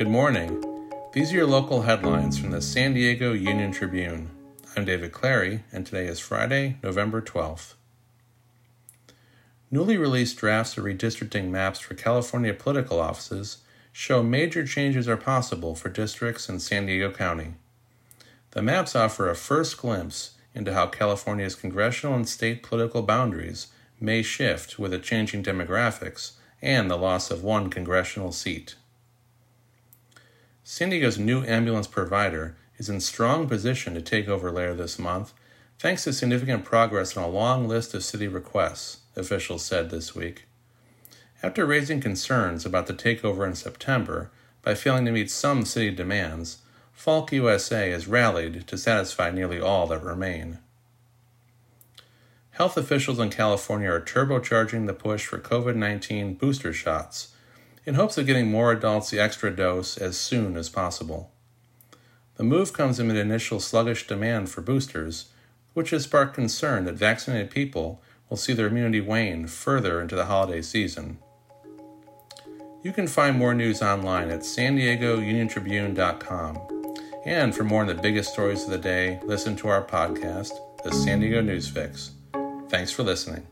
Good morning. These are your local headlines from the San Diego Union Tribune. I'm David Clary, and today is Friday, November 12th. Newly released drafts of redistricting maps for California political offices show major changes are possible for districts in San Diego County. The maps offer a first glimpse into how California's congressional and state political boundaries may shift with the changing demographics and the loss of one congressional seat. San Diego's new ambulance provider is in strong position to take over later this month, thanks to significant progress on a long list of city requests, officials said this week. After raising concerns about the takeover in September by failing to meet some city demands, Falck USA has rallied to satisfy nearly all that remain. Health officials in California are turbocharging the push for COVID 19 booster shots in hopes of getting more adults the extra dose as soon as possible. The move comes amid initial sluggish demand for boosters, which has sparked concern that vaccinated people will see their immunity wane further into the holiday season. You can find more news online at san diego union tribune.com. And for more on the biggest stories of the day, listen to our podcast, The San Diego News Fix. Thanks for listening.